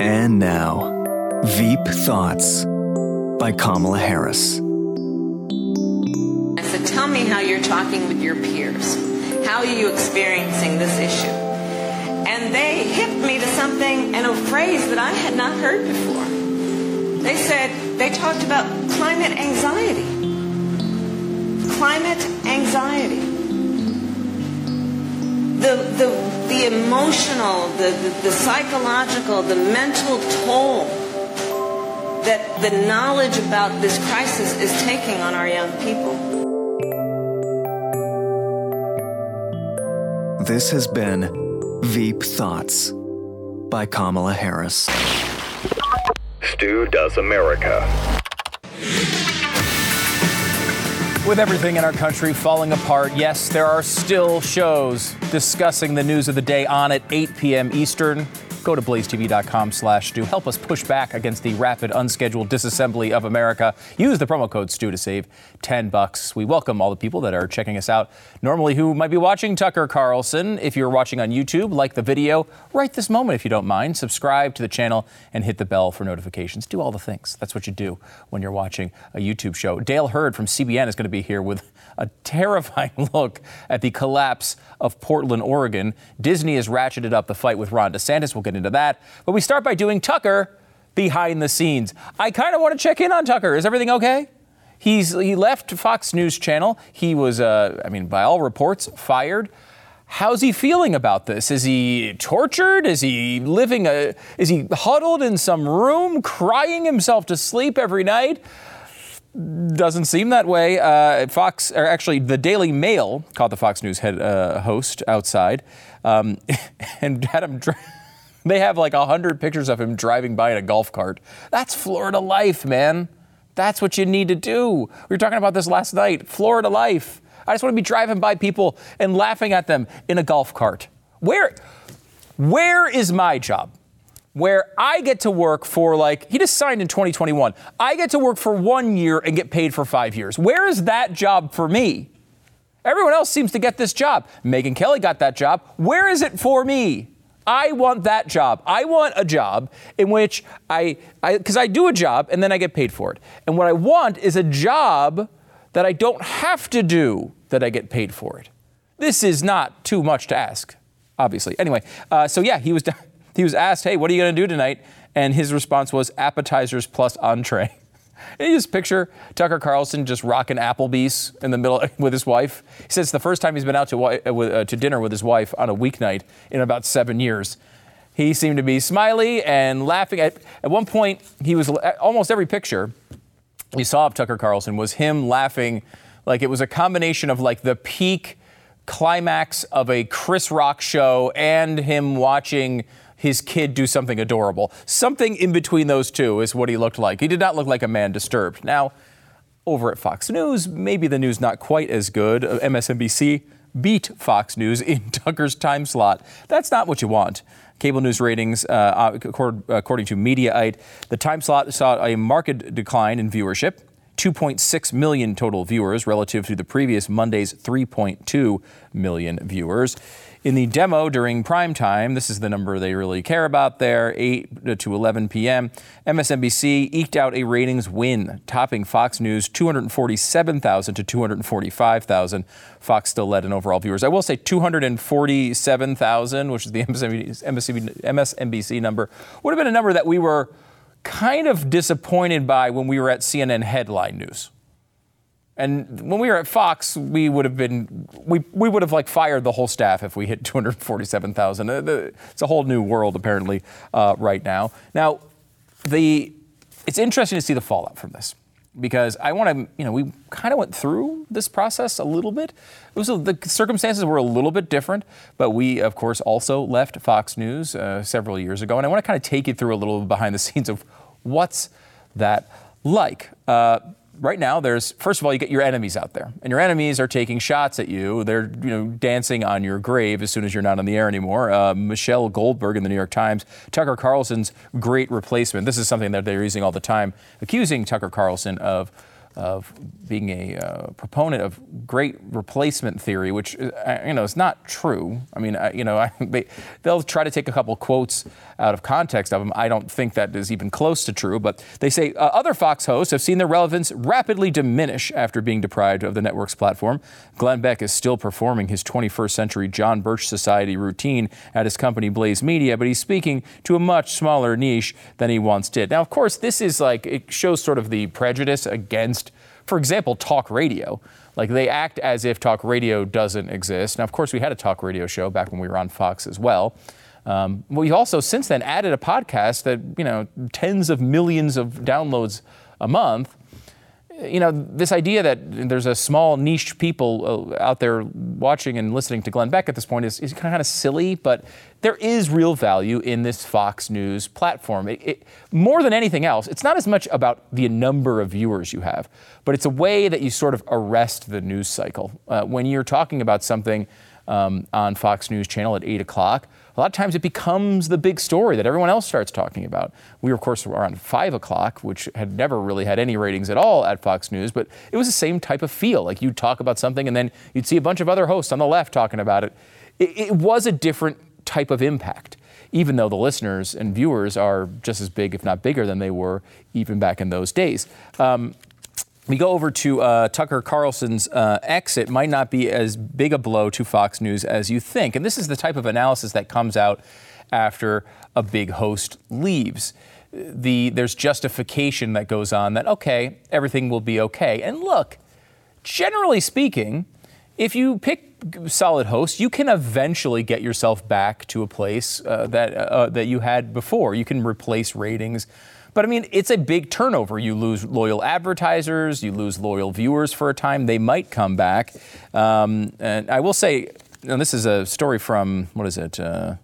And now, Veep Thoughts by Kamala Harris. I said, Tell me how you're talking with your peers. How are you experiencing this issue? And they hipped me to something and a phrase that I had not heard before. They said, they talked about climate anxiety. Climate anxiety. The, the, the emotional, the, the, the psychological, the mental toll that the knowledge about this crisis is taking on our young people. This has been Veep Thoughts by Kamala Harris. Stu Does America. With everything in our country falling apart, yes, there are still shows discussing the news of the day on at 8 p.m. Eastern. Go to blazetv.com slash Stu. Help us push back against the rapid, unscheduled disassembly of America. Use the promo code Stu to save 10 bucks. We welcome all the people that are checking us out normally who might be watching Tucker Carlson. If you're watching on YouTube, like the video right this moment if you don't mind. Subscribe to the channel and hit the bell for notifications. Do all the things. That's what you do when you're watching a YouTube show. Dale Hurd from CBN is going to be here with a terrifying look at the collapse of Portland, Oregon. Disney has ratcheted up the fight with Ron DeSantis. We'll get into that. But we start by doing Tucker behind the scenes. I kind of want to check in on Tucker. Is everything okay? He's he left Fox News Channel. He was, uh, I mean, by all reports, fired. How's he feeling about this? Is he tortured? Is he living a? Is he huddled in some room, crying himself to sleep every night? Doesn't seem that way. Uh, Fox, or actually, the Daily Mail caught the Fox News head uh, host outside, um, and had him. They have like a hundred pictures of him driving by in a golf cart. That's Florida life, man. That's what you need to do. We were talking about this last night. Florida life. I just want to be driving by people and laughing at them in a golf cart. Where, where is my job? where I get to work for like, he just signed in 2021. I get to work for one year and get paid for five years. Where is that job for me? Everyone else seems to get this job. Megyn Kelly got that job. Where is it for me? I want that job. I want a job in which I, because I, I, do a job and then I get paid for it. And what I want is a job that I don't have to do that I get paid for it. This is not too much to ask, obviously. Anyway, uh, so yeah, he was. He was asked, hey, what are you going to do tonight? And his response was appetizers plus entree. And you just picture Tucker Carlson just rocking Applebee's in the middle with his wife. He says the first time he's been out to, uh, to dinner with his wife on a weeknight in about seven years. He seemed to be smiley and laughing. At, at one point, he was almost every picture we saw of Tucker Carlson was him laughing like it was a combination of like the peak climax of a Chris Rock show and him watching his kid do something adorable. Something in between those two is what he looked like. He did not look like a man disturbed. Now, over at Fox News, maybe the news not quite as good. Uh, MSNBC beat Fox News in Tucker's time slot. That's not what you want. Cable news ratings, uh, according to Mediaite, the time slot saw a marked decline in viewership. 2.6 million total viewers relative to the previous Monday's 3.2 million viewers. In the demo during prime time, this is the number they really care about there, 8 to 11 p.m., MSNBC eked out a ratings win, topping Fox News 247,000 to 245,000. Fox still led in overall viewers. I will say 247,000, which is the MSNBC, MSNBC number, would have been a number that we were kind of disappointed by when we were at CNN headline news. And when we were at Fox, we would have been we, we would have like fired the whole staff if we hit 247,000. Uh, it's a whole new world apparently uh, right now. Now, the it's interesting to see the fallout from this because I want to you know we kind of went through this process a little bit. It was the circumstances were a little bit different, but we of course also left Fox News uh, several years ago, and I want to kind of take you through a little behind the scenes of what's that like. Uh, right now there's first of all you get your enemies out there and your enemies are taking shots at you. They're you know dancing on your grave as soon as you're not on the air anymore. Uh, michelle goldberg in the new york times tucker carlson's great replacement. This is something that they're using all the time accusing tucker carlson of of being a uh, proponent of great replacement theory, which uh, you know is not true. I mean, uh, you know, I, they, they'll try to take a couple quotes out of context of them. I don't think that is even close to true. But they say uh, other Fox hosts have seen their relevance rapidly diminish after being deprived of the network's platform. Glenn Beck is still performing his 21st century John Birch Society routine at his company Blaze Media, but he's speaking to a much smaller niche than he once did. Now, of course, this is like it shows sort of the prejudice against for example, talk radio. Like they act as if talk radio doesn't exist. Now, of course, we had a talk radio show back when we were on Fox as well. Um, we've also since then added a podcast that you know tens of millions of downloads a month you know, this idea that there's a small niche people uh, out there watching and listening to Glenn Beck at this point is, is kind of silly, but there is real value in this Fox News platform. It, it, more than anything else, it's not as much about the number of viewers you have, but it's a way that you sort of arrest the news cycle. Uh, when you're talking about something um, on Fox News Channel at 8 o'clock, a lot of times it becomes the big story that everyone else starts talking about. We, of course, were on 5 o'clock, which had never really had any ratings at all at Fox News, but it was the same type of feel. Like you'd talk about something and then you'd see a bunch of other hosts on the left talking about it. It, it was a different type of impact even though the listeners and viewers are just as big, if not bigger, than they were even back in those days. Um, we go over to uh, Tucker Carlson's uh, exit might not be as big a blow to Fox News as you think. And this is the type of analysis that comes out after a big host leaves. The, there's justification that goes on that, okay, everything will be okay. And look, generally speaking, if you pick solid host, you can eventually get yourself back to a place uh, that, uh, that you had before. You can replace ratings but I mean, it's a big turnover. You lose loyal advertisers, you lose loyal viewers for a time. They might come back. Um, and I will say, and this is a story from, what is it? Uh,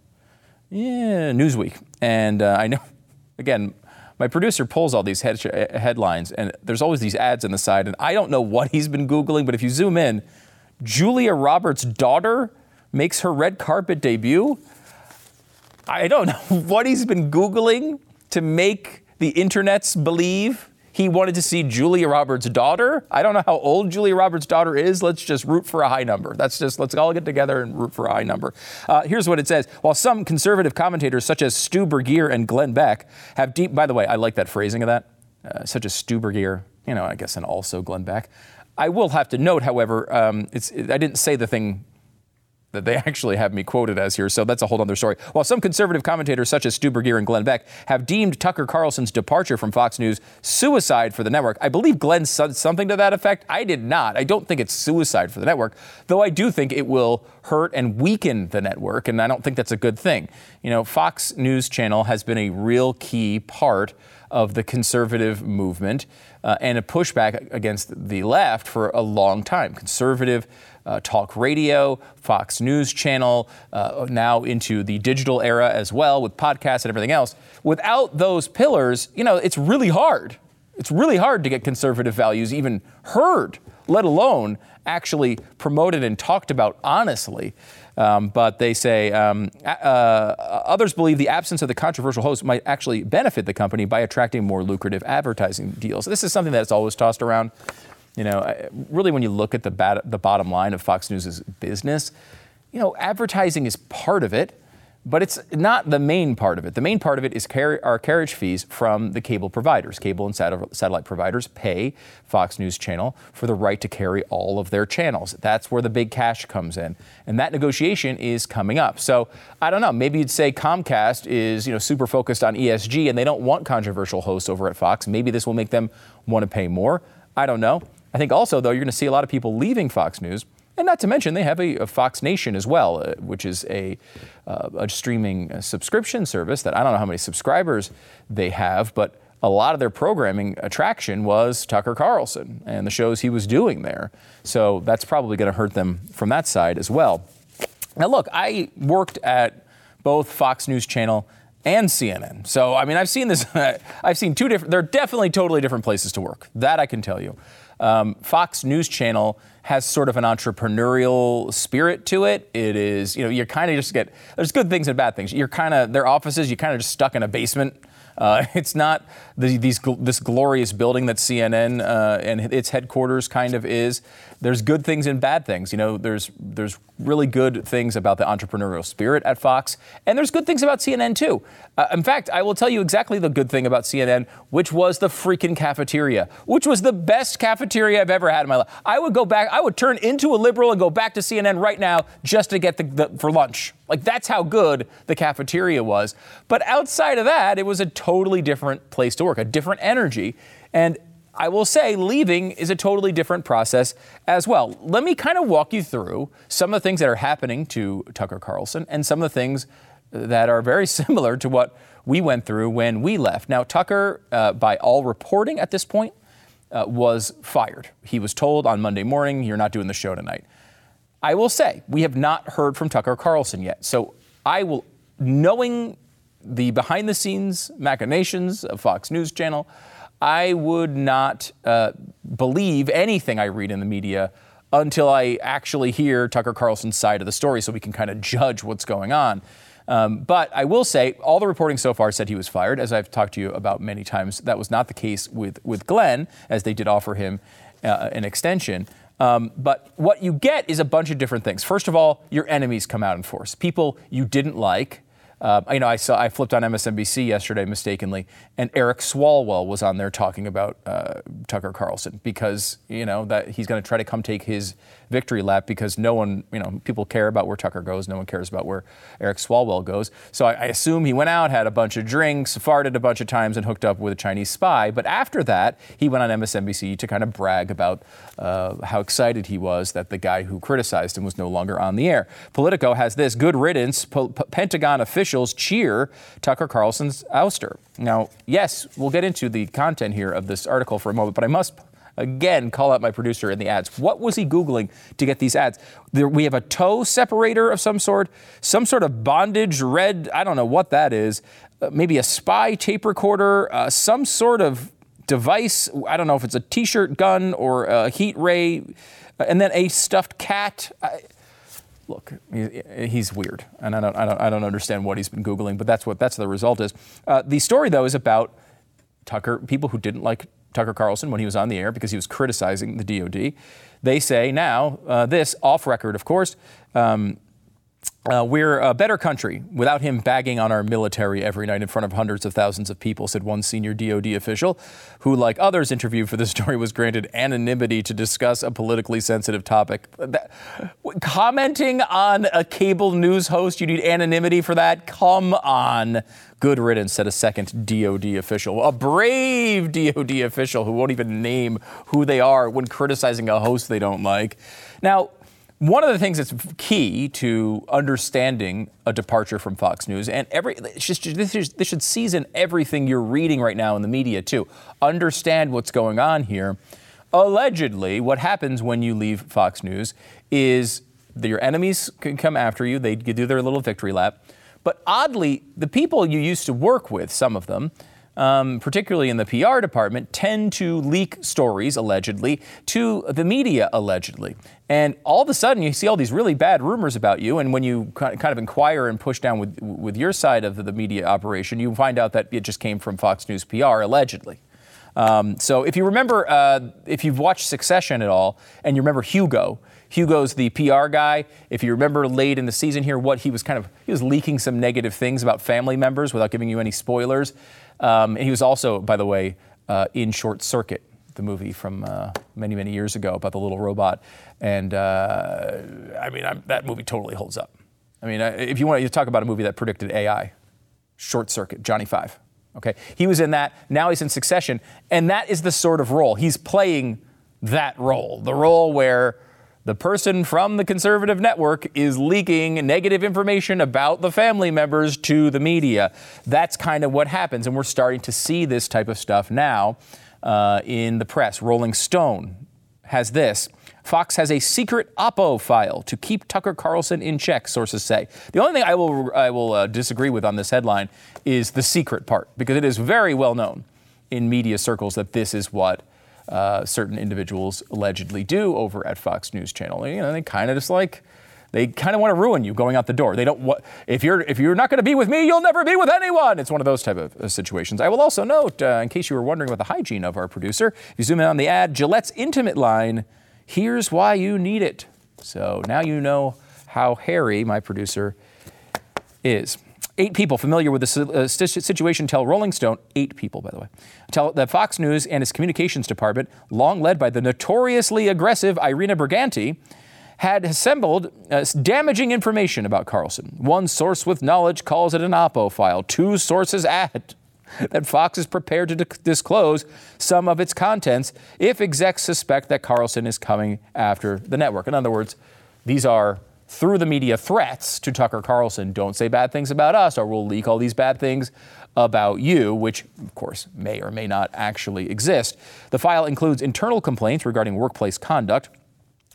yeah, Newsweek. And uh, I know, again, my producer pulls all these head- headlines, and there's always these ads on the side. And I don't know what he's been Googling, but if you zoom in, Julia Roberts' daughter makes her red carpet debut. I don't know what he's been Googling to make the internets believe he wanted to see Julia Roberts' daughter. I don't know how old Julia Roberts' daughter is. Let's just root for a high number. That's just, let's all get together and root for a high number. Uh, here's what it says. While some conservative commentators, such as Stu Burguiere and Glenn Beck, have deep, by the way, I like that phrasing of that, uh, such as Stu Burguiere, you know, I guess, and also Glenn Beck. I will have to note, however, um, I didn't say the thing that they actually have me quoted as here, so that's a whole other story. While some conservative commentators such as Stu Burguiere and Glenn Beck have deemed Tucker Carlson's departure from Fox News suicide for the network, I believe Glenn said something to that effect. I did not. I don't think it's suicide for the network, though I do think it will hurt and weaken the network, and I don't think that's a good thing. You know, Fox News Channel has been a real key part of the conservative movement uh, and a pushback against the left for a long time. Conservative uh, talk radio, Fox News Channel, uh, now into the digital era as well with podcasts and everything else. Without those pillars, you know, it's really hard. It's really hard to get conservative values even heard, let alone actually promoted and talked about honestly. Um, but they say um, uh, others believe the absence of the controversial host might actually benefit the company by attracting more lucrative advertising deals. This is something that's always tossed around. You know, really, when you look at the, bat- the bottom line of Fox News' business, you know, advertising is part of it, but it's not the main part of it. The main part of it is car- our carriage fees from the cable providers. Cable and sat- satellite providers pay Fox News Channel for the right to carry all of their channels. That's where the big cash comes in, and that negotiation is coming up. So I don't know. Maybe you'd say Comcast is you know super focused on ESG, and they don't want controversial hosts over at Fox. Maybe this will make them want to pay more. I don't know. I think also, though, you're going to see a lot of people leaving Fox News. And not to mention, they have a, a Fox Nation as well, uh, which is a, uh, a streaming uh, subscription service that I don't know how many subscribers they have, but a lot of their programming attraction was Tucker Carlson and the shows he was doing there. So that's probably going to hurt them from that side as well. Now, look, I worked at both Fox News Channel and CNN. So, I mean, I've seen this, I've seen two different, they're definitely totally different places to work. That I can tell you. Um, Fox News Channel has sort of an entrepreneurial spirit to it. It is, you know, you're kind of just get, there's good things and bad things. You're kind of, their offices, you're kind of just stuck in a basement. Uh, it's not the, these, this glorious building that CNN uh, and its headquarters kind of is there's good things and bad things. You know, there's there's really good things about the entrepreneurial spirit at Fox, and there's good things about CNN too. Uh, in fact, I will tell you exactly the good thing about CNN, which was the freaking cafeteria, which was the best cafeteria I've ever had in my life. I would go back, I would turn into a liberal and go back to CNN right now just to get the, the for lunch. Like that's how good the cafeteria was. But outside of that, it was a totally different place to work, a different energy. And I will say leaving is a totally different process as well. Let me kind of walk you through some of the things that are happening to Tucker Carlson and some of the things that are very similar to what we went through when we left. Now, Tucker, uh, by all reporting at this point, uh, was fired. He was told on Monday morning, You're not doing the show tonight. I will say, we have not heard from Tucker Carlson yet. So I will, knowing the behind the scenes machinations of Fox News Channel, I would not uh, believe anything I read in the media until I actually hear Tucker Carlson's side of the story so we can kind of judge what's going on. Um, but I will say, all the reporting so far said he was fired. As I've talked to you about many times, that was not the case with, with Glenn, as they did offer him uh, an extension. Um, but what you get is a bunch of different things. First of all, your enemies come out in force. People you didn't like, uh, you know, I saw I flipped on MSNBC yesterday mistakenly, and Eric Swalwell was on there talking about uh, Tucker Carlson because you know that he's going to try to come take his victory lap because no one, you know, people care about where Tucker goes, no one cares about where Eric Swalwell goes. So I, I assume he went out, had a bunch of drinks, farted a bunch of times, and hooked up with a Chinese spy. But after that, he went on MSNBC to kind of brag about uh, how excited he was that the guy who criticized him was no longer on the air. Politico has this: good riddance. P- P- Pentagon officials cheer Tucker Carlson's ouster. Now, yes, we'll get into the content here of this article for a moment, but I must again call out my producer in the ads. What was he Googling to get these ads? There, we have a toe separator of some sort, some sort of bondage red, I don't know what that is, uh, maybe a spy tape recorder, uh, some sort of device. I don't know if it's a t shirt gun or a heat ray, uh, and then a stuffed cat. I, look, he's weird, and I don't, I don't, I don't understand what he's been googling, but that's what that's the result is. Uh, the story though is about Tucker, people who didn't like Tucker Carlson when he was on the air because he was criticizing the DoD. They say now uh, this off record, of course. Um, uh, we're a better country without him bagging on our military every night in front of hundreds of thousands of people, said one senior DoD official, who, like others interviewed for the story, was granted anonymity to discuss a politically sensitive topic. That, commenting on a cable news host, you need anonymity for that? Come on. Good riddance, said a second DoD official. A brave DoD official who won't even name who they are when criticizing a host they don't like. Now, one of the things that's key to understanding a departure from Fox News, and every this should season everything you're reading right now in the media too. Understand what's going on here. Allegedly, what happens when you leave Fox News is that your enemies can come after you. They do their little victory lap. But oddly, the people you used to work with, some of them, um, particularly in the PR department, tend to leak stories, allegedly, to the media, allegedly. And all of a sudden, you see all these really bad rumors about you. And when you kind of inquire and push down with, with your side of the media operation, you find out that it just came from Fox News PR, allegedly. Um, so if you remember, uh, if you've watched Succession at all, and you remember Hugo, Hugo's the PR guy. If you remember late in the season here, what he was kind of he was leaking some negative things about family members without giving you any spoilers. Um, and he was also, by the way, uh, in Short Circuit, the movie from uh, many, many years ago about the little robot. And uh, I mean, I'm, that movie totally holds up. I mean, if you want to talk about a movie that predicted AI, Short Circuit, Johnny Five. Okay, he was in that. Now he's in Succession, and that is the sort of role he's playing. That role, the role where the person from the conservative network is leaking negative information about the family members to the media. That's kind of what happens, and we're starting to see this type of stuff now uh, in the press. Rolling Stone has this. Fox has a secret Oppo file to keep Tucker Carlson in check, sources say. The only thing I will, I will uh, disagree with on this headline is the secret part, because it is very well known in media circles that this is what uh, certain individuals allegedly do over at Fox News Channel. You know, they kind of just like they kind of want to ruin you going out the door. They don't want if you're if you're not going to be with me, you'll never be with anyone. It's one of those type of uh, situations. I will also note, uh, in case you were wondering about the hygiene of our producer, if you zoom in on the ad, Gillette's intimate line. Here's why you need it. So now you know how hairy my producer is. Eight people familiar with the uh, situation tell Rolling Stone, eight people, by the way, tell that Fox News and its communications department, long led by the notoriously aggressive Irina Briganti, had assembled uh, damaging information about Carlson. One source with knowledge calls it an Oppo file. Two sources add that Fox is prepared to disclose some of its contents if execs suspect that Carlson is coming after the network. In other words, these are through the media threats to Tucker Carlson. Don't say bad things about us, or we'll leak all these bad things about you, which, of course, may or may not actually exist. The file includes internal complaints regarding workplace conduct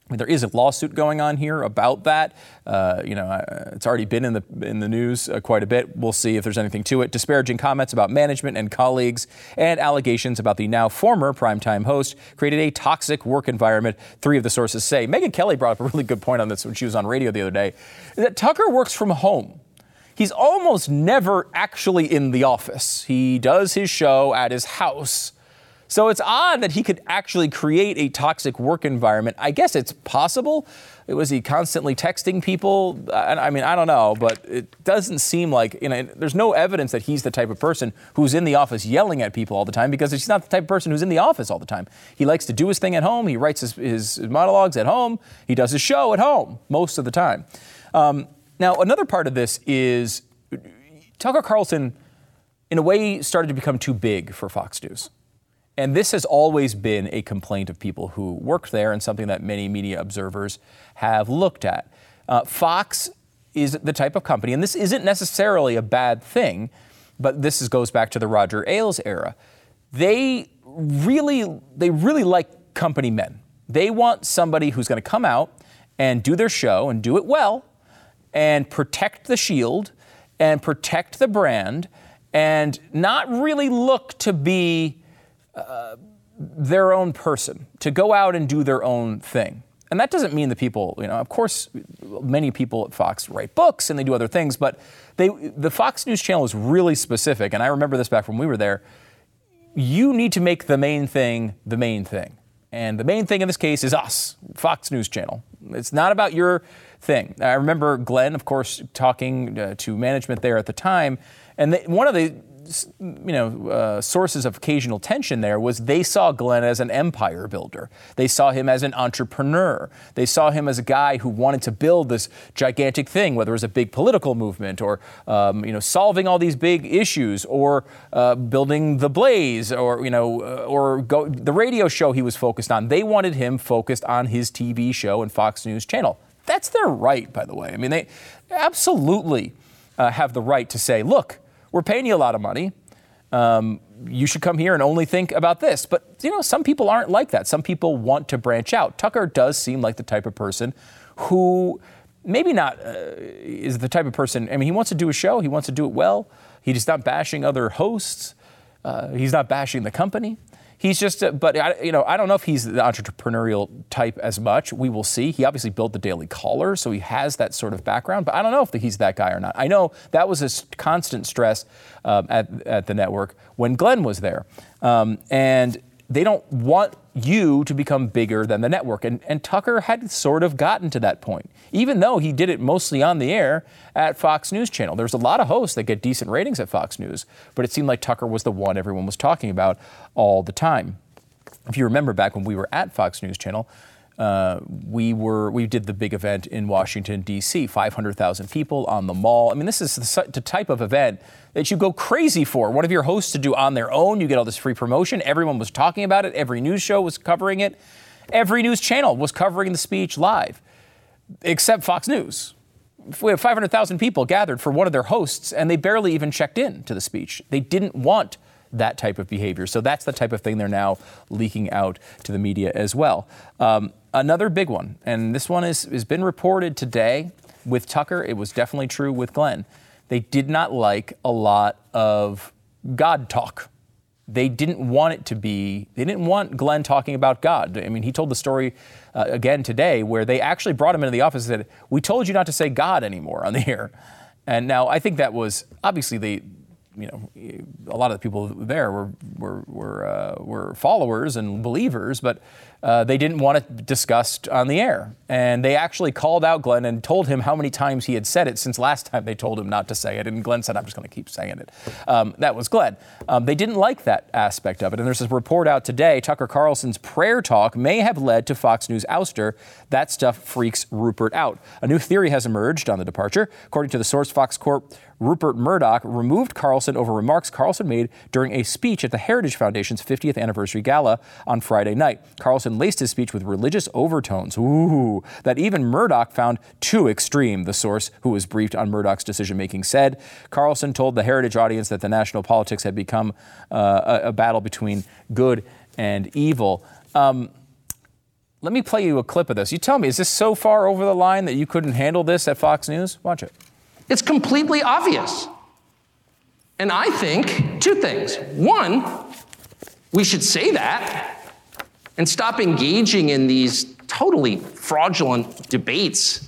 there is a lawsuit going on here about that. Uh, you know, uh, it's already been in the in the news uh, quite a bit. We'll see if there's anything to it. Disparaging comments about management and colleagues, and allegations about the now former primetime host created a toxic work environment. Three of the sources say. Megyn Kelly brought up a really good point on this when she was on radio the other day. That Tucker works from home. He's almost never actually in the office. He does his show at his house. So it's odd that he could actually create a toxic work environment. I guess it's possible. Was he constantly texting people? I, mean, I don't know, but it doesn't seem like, you know, there's no evidence that he's the type of person who's in the office yelling at people all the time because he's not the type of person who's in the office all the time. He likes to do his thing at home. He writes his, his monologues at home. He does his show at home most of the time. Um, now, another part of this is Tucker Carlson, in a way, started to become too big for Fox News. And this has always been a complaint of people who work there and something that many media observers have looked at. Uh, Fox is the type of company, and this isn't necessarily a bad thing, but this is, goes back to the Roger Ailes era. They really, they really like company men. They want somebody who's going to come out and do their show and do it well and protect the shield and protect the brand and not really look to be their own person, to go out and do their own thing. And that doesn't mean the people, you know, of course, many people at Fox write books and they do other things, but they, the Fox News channel is really specific. And I remember this back when we were there. You need to make the main thing the main thing. And the main thing in this case is us, Fox News Channel. It's not about your thing. I remember Glenn, of course, talking uh, to management there at the time. And they, one of the you know, uh, sources of occasional tension there was they saw Glenn as an empire builder. They saw him as an entrepreneur. They saw him as a guy who wanted to build this gigantic thing, whether it was a big political movement or, um, you know, solving all these big issues or uh, building the Blaze or, you know, uh, or go, the radio show he was focused on. They wanted him focused on his TV show and Fox News Channel. That's their right, by the way. I mean, they absolutely uh, have the right to say, look, we're paying you a lot of money. Um, you should come here and only think about this. But, you know, some people aren't like that. Some people want to branch out. Tucker does seem like the type of person who maybe not uh, is the type of person, I mean, he wants to do a show, he wants to do it well. He's not bashing other hosts, uh, he's not bashing the company. He's just, a, but I, you know, I don't know if he's the entrepreneurial type as much. We will see. He obviously built the Daily Caller, so he has that sort of background. But I don't know if he's that guy or not. I know that was a constant stress um, at at the network when Glenn was there, um, and they don't want you to become bigger than the network. And, and Tucker had sort of gotten to that point, even though he did it mostly on the air at Fox News Channel. There's a lot of hosts that get decent ratings at Fox News, but it seemed like Tucker was the one everyone was talking about all the time. If you remember back when we were at Fox News Channel, uh, we were we did the big event in Washington D.C. 500,000 people on the mall. I mean, this is the, the, type of event that you go crazy for. One of your hosts to do on their own. You get all this free promotion. Everyone was talking about it. Every news show was covering it. Every news channel was covering the speech live, except Fox News. We have 500,000 people gathered for one of their hosts, and they barely even checked in to the speech. They didn't want that type of behavior. So that's the type of thing they're now leaking out to the media as well. Um, another big one, and this one is, has been reported today with Tucker. It was definitely true with Glenn. They did not like a lot of God talk they didn't want it to be, they didn't want Glenn talking about God. I mean, he told the story uh, again today where they actually brought him into the office and said, We told you not to say God anymore on the air. And now I think that was obviously they, you know, a lot of the people there were were were, uh, were followers and believers, but uh, they didn't want it discussed on the air. And they actually called out Glenn and told him how many times he had said it since last time they told him not to say it. And Glenn said, "I'm just going to keep saying it." Um, that was Glenn. Um, they didn't like that aspect of it. And there's this report out today: Tucker Carlson's prayer talk may have led to Fox News ouster. That stuff freaks Rupert out. A new theory has emerged on the departure, according to the source Fox Corp. Rupert Murdoch removed Carlson over remarks Carlson made during a speech at the Heritage Foundation's 50th anniversary gala on Friday night. Carlson laced his speech with religious overtones, ooh, that even Murdoch found too extreme, the source who was briefed on Murdoch's decision making said. Carlson told the Heritage audience that the national politics had become uh, a, a, battle between good and evil. Um, let me play you a clip of this. You tell me, is this so far over the line that you couldn't handle this at Fox News? Watch it. It's completely obvious. And I think two things. One, we should say that and stop engaging in these totally fraudulent debates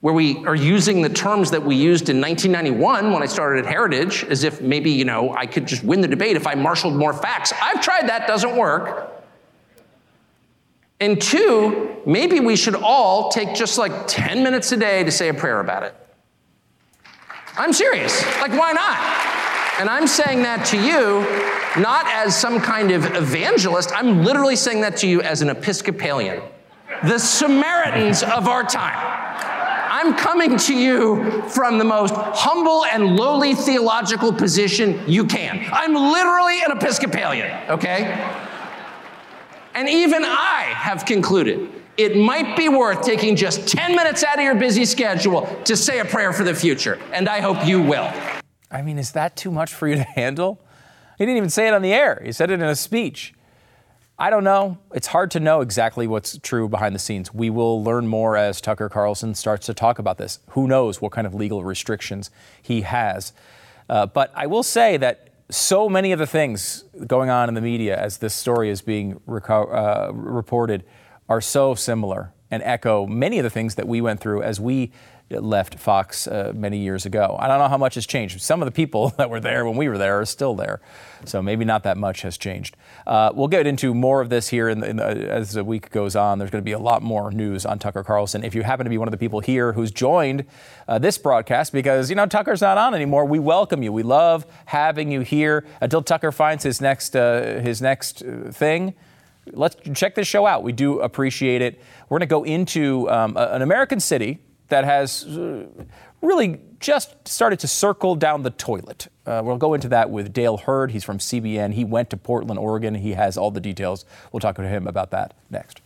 where we are using the terms that we used in 1991 when I started at Heritage as if maybe, you know, I could just win the debate if I marshaled more facts. I've tried that, doesn't work. And two, maybe we should all take just like 10 minutes a day to say a prayer about it. I'm serious. Like, why not? And I'm saying that to you not as some kind of evangelist, I'm literally saying that to you as an Episcopalian, the Samaritans of our time. I'm coming to you from the most humble and lowly theological position you can. I'm literally an Episcopalian, okay? And even I have concluded it might be worth taking just 10 minutes out of your busy schedule to say a prayer for the future. And I hope you will. I mean, is that too much for you to handle? He didn't even say it on the air, he said it in a speech. I don't know. It's hard to know exactly what's true behind the scenes. We will learn more as Tucker Carlson starts to talk about this. Who knows what kind of legal restrictions he has. Uh, but I will say that so many of the things going on in the media as this story is being reco- uh, reported are so similar and echo many of the things that we went through as we left Fox uh, many years ago. I don't know how much has changed. Some of the people that were there when we were there are still there, so maybe not that much has changed. Uh, we'll get into more of this here in the, in the, as the week goes on. There's going to be a lot more news on Tucker Carlson. If you happen to be one of the people here who's joined uh, this broadcast because you know Tucker's not on anymore, we welcome you. We love having you here until Tucker finds his next uh, his next uh, thing let's check this show out. We do appreciate it. We're going to go into um, an American city that has uh, really just started to circle down the toilet. Uh, we'll go into that with Dale Hurd. He's from CBN. He went to Portland, Oregon. He has all the details. We'll talk to him about that next.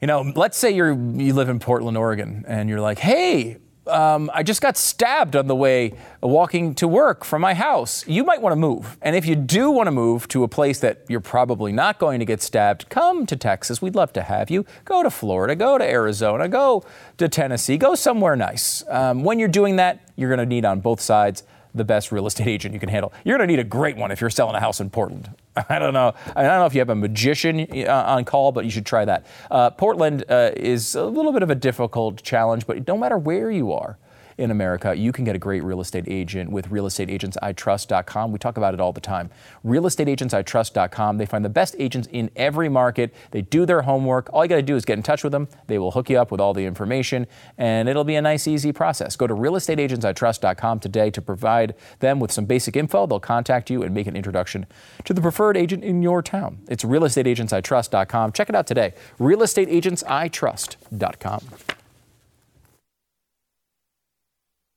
You know, let's say you're you live in Portland, Oregon, and you're like, hey, um, I just got stabbed on the way walking to work from my house. You might want to move. And if you do want to move to a place that you're probably not going to get stabbed, come to Texas. We'd love to have you. Go to Florida, go to Arizona, go to Tennessee, go somewhere nice. Um, when you're doing that, you're going to need on both sides the best real estate agent you can handle. You're going to need a great one if you're selling a house in Portland. I don't know. I don't know if you have a magician uh, on call, but you should try that. Uh, Portland uh, is a little bit of a difficult challenge, but no matter where you are, in America, you can get a great real estate agent with realestateagentsitrust.com. We talk about it all the time. Realestateagentsitrust.com. They find the best agents in every market. They do their homework. All you got to do is get in touch with them. They will hook you up with all the information, and it'll be a nice, easy process. Go to realestateagentsitrust.com today to provide them with some basic info. They'll contact you and make an introduction to the preferred agent in your town. It's realestateagentsitrust.com. Check it out today. Realestateagentsitrust.com.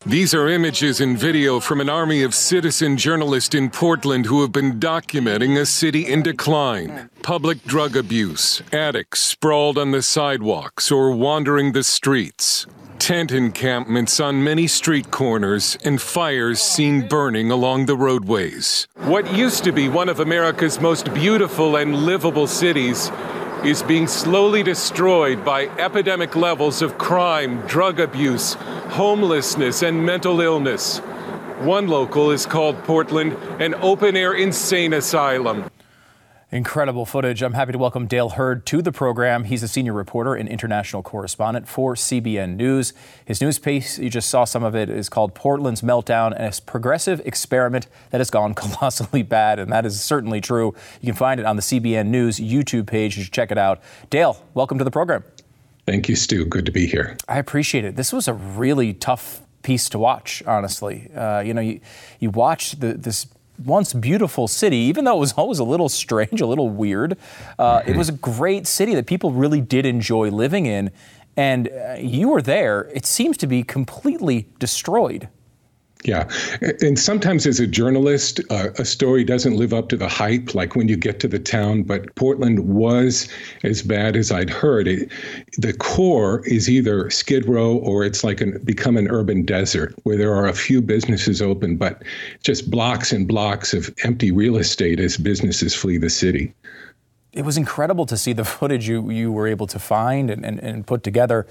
These are images and video from an army of citizen journalists in Portland who have been documenting a city in decline. Public drug abuse, addicts sprawled on the sidewalks or wandering the streets. Tent encampments on many street corners and fires seen burning along the roadways. What used to be one of America's most beautiful and livable cities is being slowly destroyed by epidemic levels of crime, drug abuse, homelessness, and mental illness. One local is called Portland an open air insane asylum. Incredible footage. I'm happy to welcome Dale Hurd to the program. He's a senior reporter and international correspondent for CBN News. His news piece, you just saw some of it, is called Portland's Meltdown, and a progressive experiment that has gone colossally bad. And that is certainly true. You can find it on the CBN News YouTube page. You should check it out. Dale, welcome to the program. Thank you, Stu. Good to be here. I appreciate it. This was a really tough piece to watch, honestly. Uh, you know, you, you watch the, this once beautiful city, even though it was always a little strange, a little weird. Uh, mm-hmm. It was a great city that people really did enjoy living in. And uh, you were there. It seems to be completely destroyed. Yeah. And sometimes as a journalist, uh, a story doesn't live up to the hype, like when you get to the town. But Portland was as bad as I'd heard. It, the core is either Skid Row or it's like an, become an urban desert where there are a few businesses open, but just blocks and blocks of empty real estate as businesses flee the city. It was incredible to see the footage you, you were able to find and, and, and put together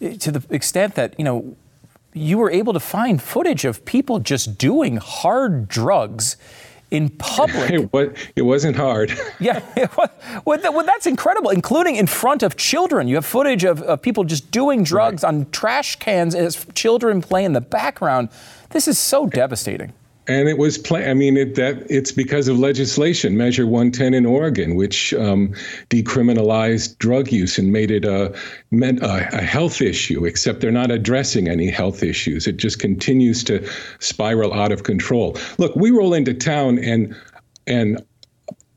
to the extent that, you know, you were able to find footage of people just doing hard drugs in public. It, it wasn't hard. yeah, was, well, that's incredible, including in front of children. You have footage of, of people just doing drugs right. on trash cans as children play in the background. This is so devastating and it was play. I mean, it, that it's because of legislation, Measure 110 in Oregon, which um, decriminalized drug use and made it a, a health issue. Except they're not addressing any health issues. It just continues to spiral out of control. Look, we roll into town and and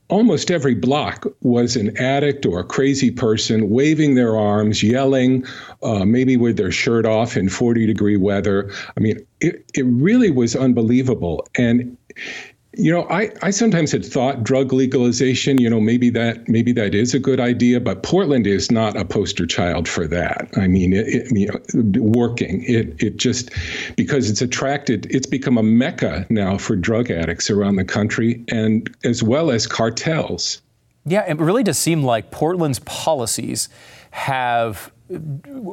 almost every block was an addict or a crazy person waving their arms, yelling, uh, maybe with their shirt off in 40 degree weather. I mean, it, it really was unbelievable. And you know, I, I sometimes had thought drug legalization, you know, maybe that maybe that is a good idea, but Portland is not a poster child for that. I mean, it, it, you know, working it it just because it's attracted, it's become a mecca now for drug addicts around the country, and as well as cartels. Yeah, it really does seem like Portland's policies have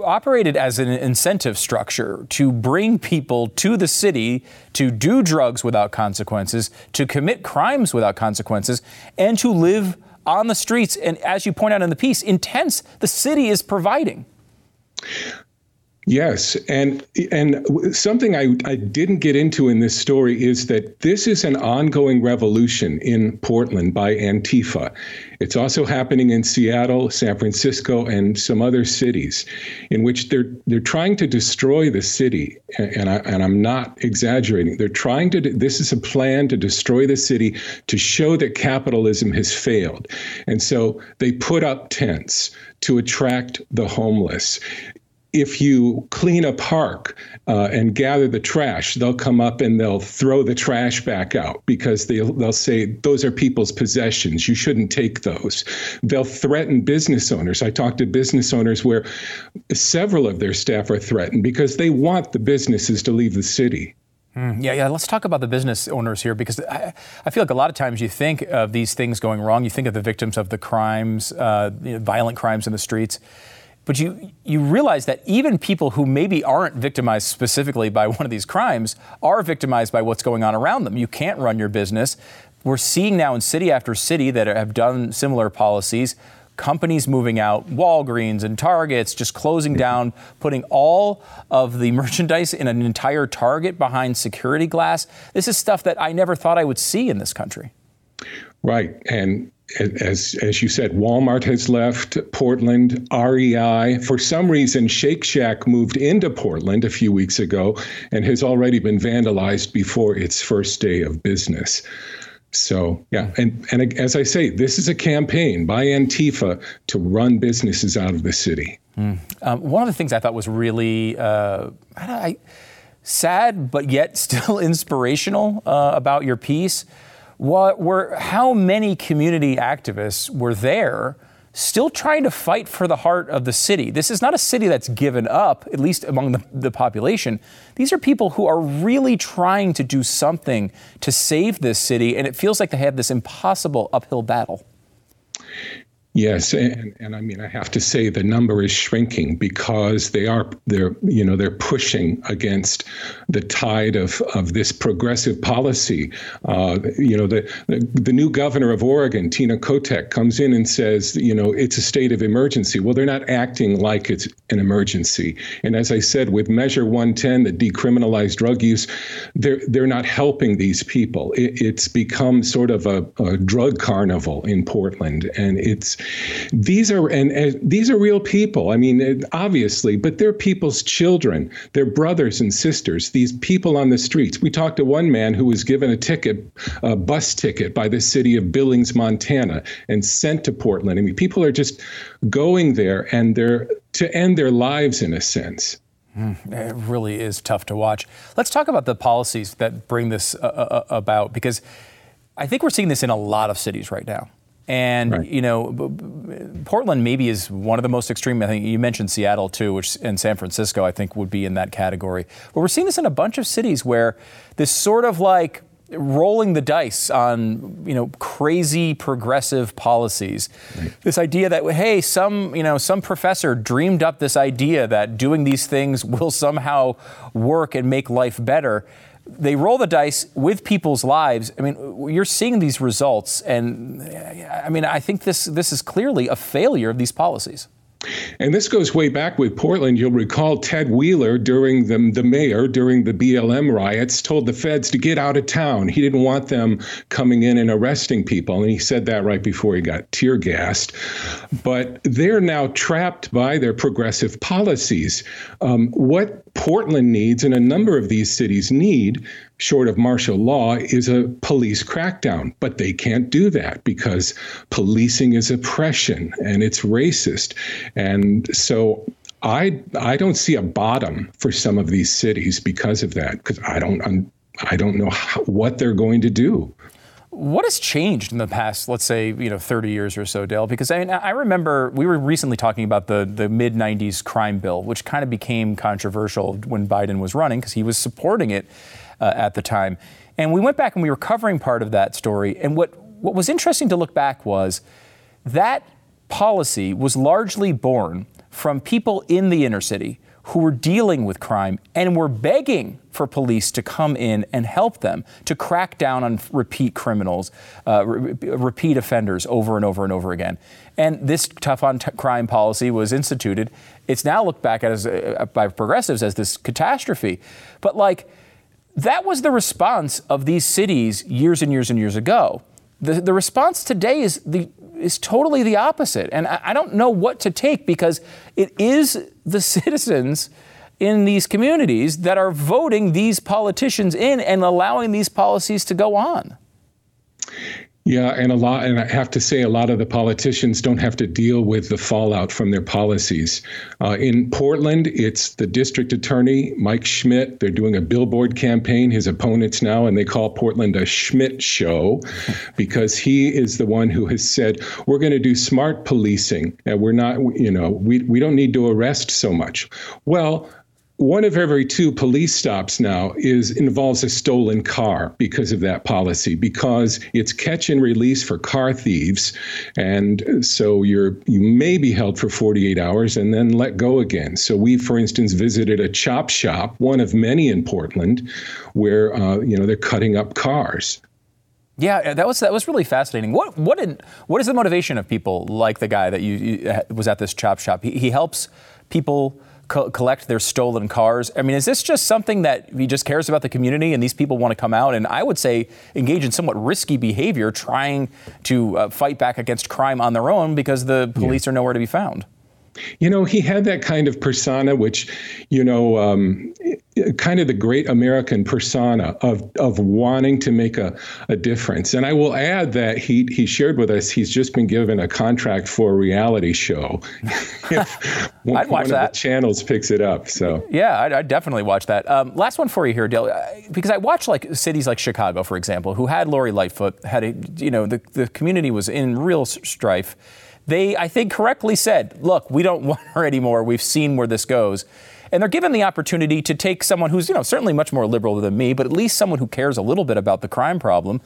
operated as an incentive structure to bring people to the city to do drugs without consequences, to commit crimes without consequences, and to live on the streets. And as you point out in the piece, intense the city is providing. Yes, and and something I, I didn't get into in this story is that this is an ongoing revolution in Portland by Antifa. It's also happening in Seattle, San Francisco, and some other cities, in which they're they're trying to destroy the city. And I and I'm not exaggerating. They're trying to. This is a plan to destroy the city to show that capitalism has failed, and so they put up tents to attract the homeless if you clean a park uh, and gather the trash, they'll come up and they'll throw the trash back out because they'll, they'll say those are people's possessions. You shouldn't take those. They'll threaten business owners. I talked to business owners where several of their staff are threatened because they want the businesses to leave the city. Mm, yeah, yeah. Let's talk about the business owners here because I, I, feel like a lot of times you think of these things going wrong. You think of the victims of the crimes, uh, you know, violent crimes in the streets. But you, you realize that even people who maybe aren't victimized specifically by one of these crimes are victimized by what's going on around them. You can't run your business. We're seeing now in city after city that have done similar policies companies moving out, Walgreens and Targets just closing down, putting all of the merchandise in an entire Target behind security glass. This is stuff that I never thought I would see in this country. Right. And as as you said, Walmart has left Portland. REI, for some reason, Shake Shack moved into Portland a few weeks ago and has already been vandalized before its first day of business. So yeah, and and as I say, this is a campaign by Antifa to run businesses out of the city. Mm. Um, one of the things I thought was really uh, I, sad, but yet still inspirational uh, about your piece what were how many community activists were there still trying to fight for the heart of the city. This is not a city that's given up, at least among the, the, population. These are people who are really trying to do something to save this city, and it feels like they have this impossible uphill battle. Yes, and, and I mean I have to say the number is shrinking because they are they're you know they're pushing against the tide of, of this progressive policy. Uh, you know the, the, the new governor of Oregon, Tina Kotek, comes in and says you know it's a state of emergency. Well, they're not acting like it's an emergency. And as I said, with Measure 110, the decriminalized drug use, they're they're not helping these people. It, it's become sort of a, a drug carnival in Portland, and it's these are and, and these are real people. I mean, obviously, but they're people's children, they're brothers and sisters. These people on the streets. We talked to one man who was given a ticket, a bus ticket by the city of Billings, Montana, and sent to Portland. I mean, people are just going there and they're to end their lives in a sense. Mm, it really is tough to watch. Let's talk about the policies that bring this uh, uh, about because I think we're seeing this in a lot of cities right now. And right. you know, Portland maybe is one of the most extreme. I think you mentioned Seattle too, which and San Francisco I think would be in that category. But we're seeing this in a bunch of cities where this sort of like rolling the dice on you know crazy progressive policies. Right. This idea that hey, some you know some professor dreamed up this idea that doing these things will somehow work and make life better they roll the dice with people's lives. I mean, you're seeing these results, and I mean, I think this this is clearly a failure of these policies. And this goes way back with Portland. You'll recall Ted Wheeler, during the, the mayor, during the BLM riots, told the feds to get out of town. He didn't want them coming in and arresting people. And he said that right before he got tear gassed. But they're now trapped by their progressive policies. Um, what Portland needs, and a number of these cities need, short of martial law, is a police crackdown. But they can't do that because policing is oppression and it's racist. And so I I don't see a bottom for some of these cities because of that. Because I don't I'm, I don't know how, what they're going to do. What has changed in the past, let's say, you know, 30 years or so, Dale? Because I mean, I remember we were recently talking about the, the mid 90s crime bill, which kind of became controversial when Biden was running because he was supporting it uh, at the time. And we went back and we were covering part of that story. And what, what was interesting to look back was that policy was largely born from people in the inner city who were dealing with crime and were begging for police to come in and help them to crack down on repeat criminals, uh, re- repeat offenders over and over and over again. And this tough on t- crime policy was instituted. It's now looked back at as, uh, by progressives as this catastrophe. But like, that was the response of these cities years and years and years ago. The, the response today is the is totally the opposite. And I, I don't know what to take because it is the citizens in these communities that are voting these politicians in and allowing these policies to go on. Yeah, and a lot, and I have to say, a lot of the politicians don't have to deal with the fallout from their policies. Uh, in Portland, it's the district attorney, Mike Schmidt. They're doing a billboard campaign, his opponents now, and they call Portland a Schmidt show because he is the one who has said, we're going to do smart policing and we're not, you know, we, we don't need to arrest so much. Well, one of every two police stops now is involves a stolen car because of that policy because it's catch and release for car thieves and so you're you may be held for 48 hours and then let go again so we for instance visited a chop shop one of many in Portland where uh, you know they're cutting up cars yeah, that was that was really fascinating. What what what is the motivation of people like the guy that you, you was at this chop shop? He, he helps people co- collect their stolen cars? I mean, is this just something that he just cares about the community and these people want to come out and I would say engage in somewhat risky behavior trying to uh, fight back against crime on their own because the police yeah. are nowhere to be found? You know, he had that kind of persona, which, you know, um, kind of the great American persona of of wanting to make a, a difference. And I will add that he he shared with us he's just been given a contract for a reality show. if one, I'd watch one that. of the channels picks it up. So yeah, I'd, I'd definitely watch that. Um, last one for you here, Dale, because I watch like cities like Chicago, for example, who had Lori Lightfoot, had a you know the the community was in real strife. They, I think, correctly said, look, we don't want her anymore. We've seen where this goes. And they're given the opportunity to take someone who's, you know, certainly much more liberal than me, but at least someone who cares a little bit about the crime problem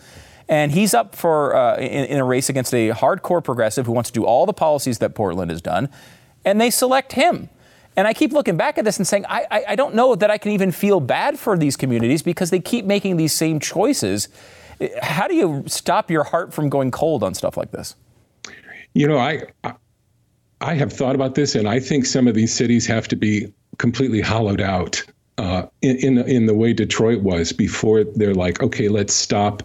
And he's up for uh, in, in a race against a hardcore progressive who wants to do all the policies that Portland has done, and they select him. And I keep looking back at this and saying, I, I, I, don't know that I can even feel bad for these communities because they keep making these same choices. How do you stop your heart from going cold on stuff like this? You know, I, I have thought about this, and I think some of these cities have to be completely hollowed out uh, in, in in the way Detroit was before they're like, okay, let's stop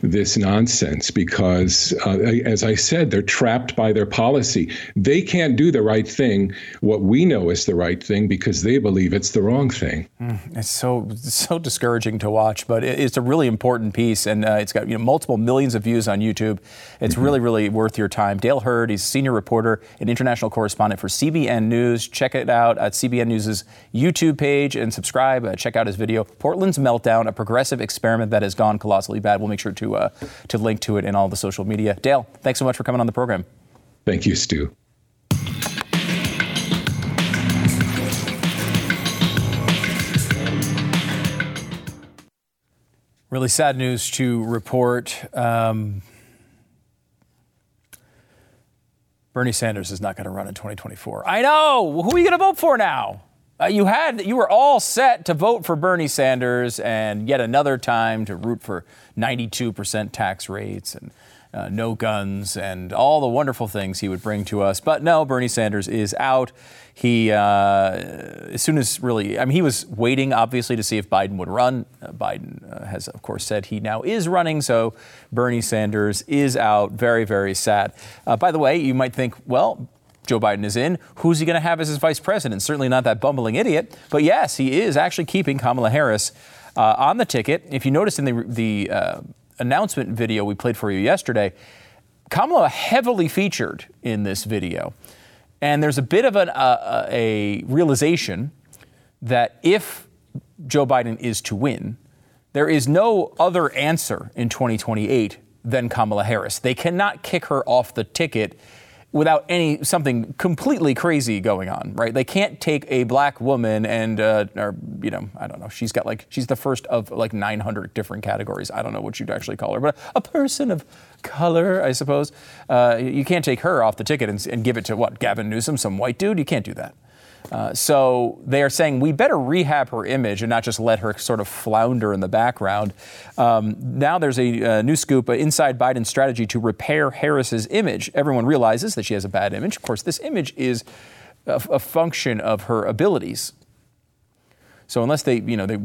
this nonsense because, uh, as I said, they're trapped by their policy. They can't do the right thing, what we know is the right thing, because they believe it's the wrong thing. Mm, it's so so discouraging to watch, but it's a really important piece, and uh, it's got you know multiple millions of views on YouTube. It's mm-hmm. really really worth your time. Dale Hurd, he's senior reporter and international correspondent for CBN News. Check it out at CBN News's YouTube page and subscribe subscribe. Uh, check out his video, Portland's Meltdown, a progressive experiment that has gone colossally bad. We'll make sure to, uh, to link to it in all the social media. Dale, thanks so much for coming on the program. Thank you, Stu. Really sad news to report. Um, Bernie Sanders is not going to run in 2024. I know. Who are you going to vote for now? Uh, you had you were all set to vote for Bernie Sanders and yet another time to root for 92% tax rates and uh, no guns and all the wonderful things he would bring to us. But no, Bernie Sanders is out. He, uh, as soon as really, I mean, he was waiting obviously to see if Biden would run. Uh, Biden uh, has, of course, said he now is running, so Bernie Sanders is out. Very, very sad. Uh, by the way, you might think, well, Joe Biden is in. Who's he going to have as his vice president? Certainly not that bumbling idiot. But yes, he is actually keeping Kamala Harris uh, on the ticket. If you notice in the, the uh, announcement video we played for you yesterday, Kamala heavily featured in this video. And there's a bit of an, uh, a realization that if Joe Biden is to win, there is no other answer in 2028 than Kamala Harris. They cannot kick her off the ticket without any something completely crazy going on, right? They can't take a black woman and, uh, or you know, I don't know. She's got like she's the first of like 900 different categories. I don't know what you'd actually call her, but a person of color, I suppose. Uh, you can't take her off the ticket and, and give it to what Gavin Newsom, some white dude. You can't do that. Uh, so they are saying we better rehab her image and not just let her sort of flounder in the background. Um, now there's a, a new scoop uh, inside Biden's strategy to repair Harris's image. Everyone realizes that she has a bad image. Of course, this image is a, a function of her abilities. So unless they, you know, they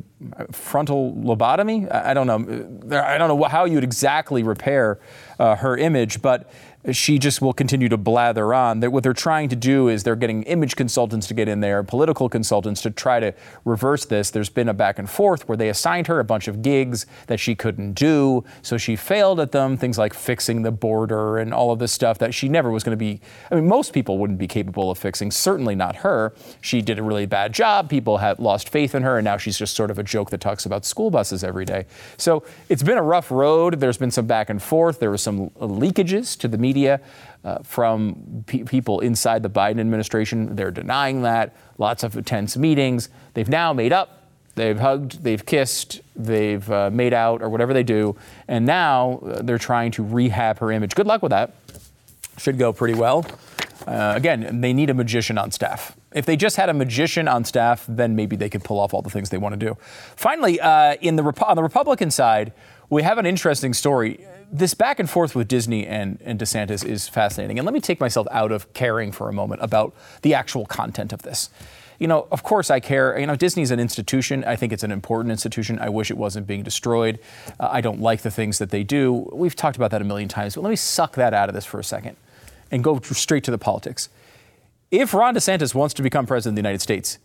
frontal lobotomy, I, I don't know. I don't know how you would exactly repair uh, her image, but she just will continue to blather on. That what they're trying to do is they're getting image consultants to get in there, political consultants to try to reverse this. There's been a back and forth where they assigned her a bunch of gigs that she couldn't do, so she failed at them. Things like fixing the border and all of this stuff that she never was going to be. I mean, most people wouldn't be capable of fixing. Certainly not her. She did a really bad job. People had lost faith in her, and now she's just sort of a joke that talks about school buses every day. So it's been a rough road. There's been some back and forth. There were some leakages to the media media uh, from pe- people inside the Biden administration. They're denying that. Lots of tense meetings. They've now made up. They've hugged, they've kissed, they've uh, made out, or whatever they do. And now uh, they're trying to rehab her image. Good luck with that. Should go pretty well. Uh, again, they need a magician on staff. If they just had a magician on staff, then maybe they could pull off all the things they want to do. Finally, uh, in the on the Republican side, we have an interesting story this back and forth with Disney and, and DeSantis is fascinating. And let me take myself out of caring for a moment about the actual content of this. You know, of course I care. You know, Disney's an institution. I think it's an important institution. I wish it wasn't being destroyed. Uh, I don't like the things that they do. We've talked about that a million times, but let me suck that out of this for a second and go straight to the politics. If Ron DeSantis wants to become president of the United States,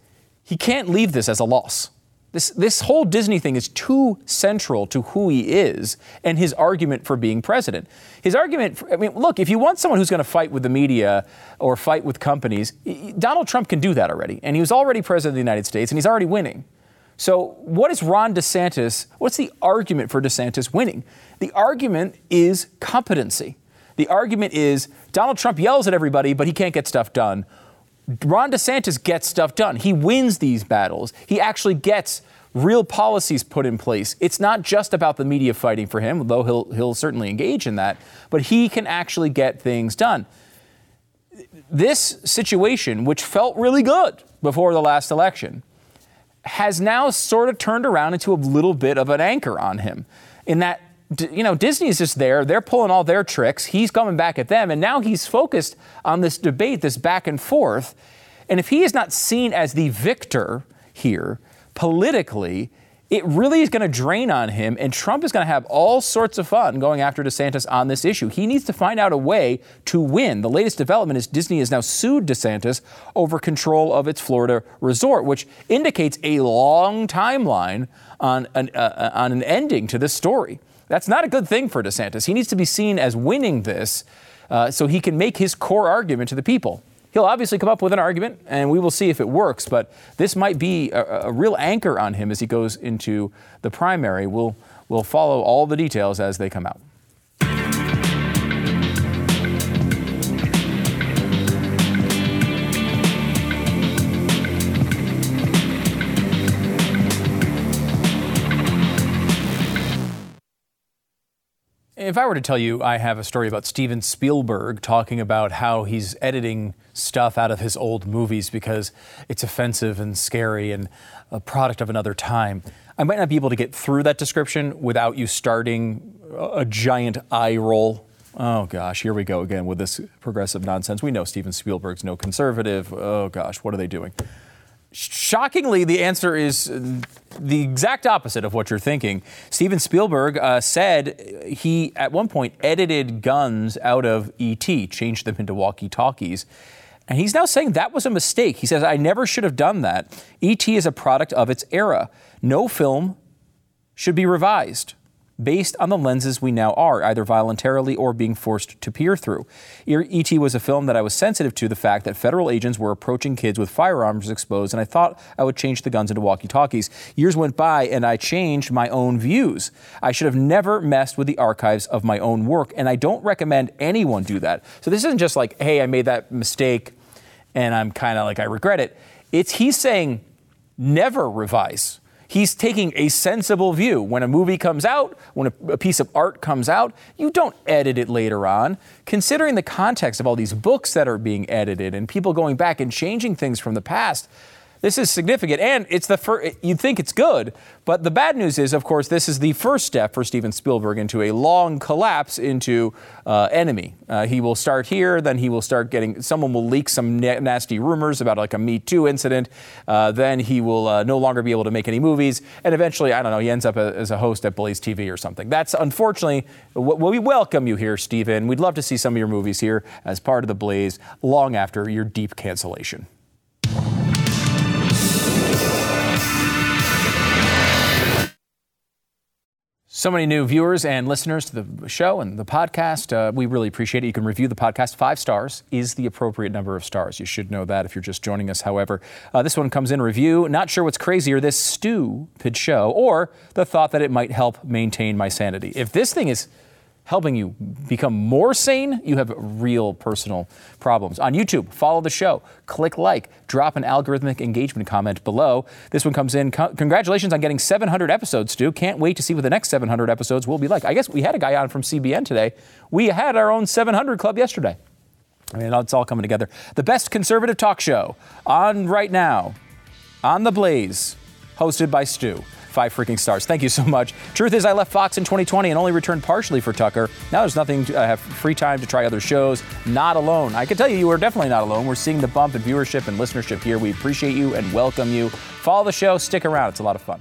he can't leave this as a loss. This, this whole Disney thing is too central to who he is and his argument for being president. His argument, for, I mean, look, if you want someone who's going to fight with the media or fight with companies, Donald Trump can do that already. And he was already president of the United States and he's already winning. So, what is Ron DeSantis? What's the argument for DeSantis winning? The argument is competency. The argument is Donald Trump yells at everybody, but he can't get stuff done. Ron DeSantis gets stuff done. He wins these battles. He actually gets real policies put in place. It's not just about the media fighting for him, though he'll, he'll certainly engage in that, but he can actually get things done. This situation, which felt really good before the last election, has now sort of turned around into a little bit of an anchor on him in that you know, Disney's just there. They're pulling all their tricks. He's coming back at them. And now he's focused on this debate, this back and forth. And if he is not seen as the victor here politically, it really is going to drain on him, and Trump is going to have all sorts of fun going after DeSantis on this issue. He needs to find out a way to win. The latest development is Disney has now sued DeSantis over control of its Florida resort, which indicates a long timeline on an, uh, uh on an ending to this story. That's not a good thing for DeSantis. He needs to be seen as winning this uh, so he can make his core argument to the people. He'll obviously come up with an argument, and we will see if it works. But this might be a, a real anchor on him as he goes into the primary. We'll, we'll follow all the details as they come out. If I were to tell you I have a story about Steven Spielberg talking about how he's editing stuff out of his old movies because it's offensive and scary and a product of another time, I might not be able to get through that description without you starting a giant eye roll. Oh gosh, here we go again with this progressive nonsense. We know Steven Spielberg's no conservative. Oh gosh, what are they doing? Shockingly, the answer is uh, the exact opposite of what you're thinking. Steven Spielberg uh, said he, at one point, edited guns out of E.T., changed them into walkie talkies. And he's now saying that was a mistake. He says, I never should have done that. E.T. is a product of its era. No film should be revised based on the lenses we now are, either voluntarily or being forced to peer through. E.T. was a film that I was sensitive to the fact that federal agents were approaching kids with firearms exposed, and I thought I would change the guns into walkie talkies. Years went by, and I changed my own views. I should have never messed with the archives of my own work, and I don't recommend anyone do that. So this isn't just like, hey, I made that mistake, and I'm kind of like, I regret it. It's he's saying, never revise He's taking a sensible view. When a movie comes out, when a, a, piece of art comes out, you don't edit it later on. Considering the context of all these books that are being edited and people going back and changing things from the past, this is significant, and it's the. You'd think it's good, but the bad news is, of course, this is the first step for Steven Spielberg into a long collapse into uh, enemy. Uh, he will start here, then he will start getting. Someone will leak some na- nasty rumors about like a Me Too incident. Uh, then he will uh, no longer be able to make any movies, and eventually, I don't know, he ends up a, as a host at Blaze TV or something. That's unfortunately. Well, we welcome you here, Steven. We'd love to see some of your movies here as part of the Blaze long after your deep cancellation. So many new viewers and listeners to the show and the podcast. Uh, we really appreciate it. You can review the podcast. Five stars is the appropriate number of stars. You should know that if you're just joining us. However, uh, this one comes in review. Not sure what's crazier, this stupid show or the thought that it might help maintain my sanity. If this thing is helping you become more sane, you have real personal problems. On YouTube, follow the show, click like, drop an algorithmic engagement comment below. This one comes in. Congratulations on getting 700 episodes, Stu. Can't wait to see what the next 700 episodes will be like. I guess we had a guy on from CBN today. We had our own 700 club yesterday. I mean, it's all coming together. The best conservative talk show on right now, on the Blaze, hosted by Stu five freaking stars. Thank you so much. Truth is, I left Fox in 2020 and only returned partially for Tucker. Now there's nothing. To, I have free time to try other shows. Not alone. I can tell you, you are definitely not alone. We're seeing the bump in viewership and listenership here. We appreciate you and welcome you. Follow the show. Stick around. It's a lot of fun.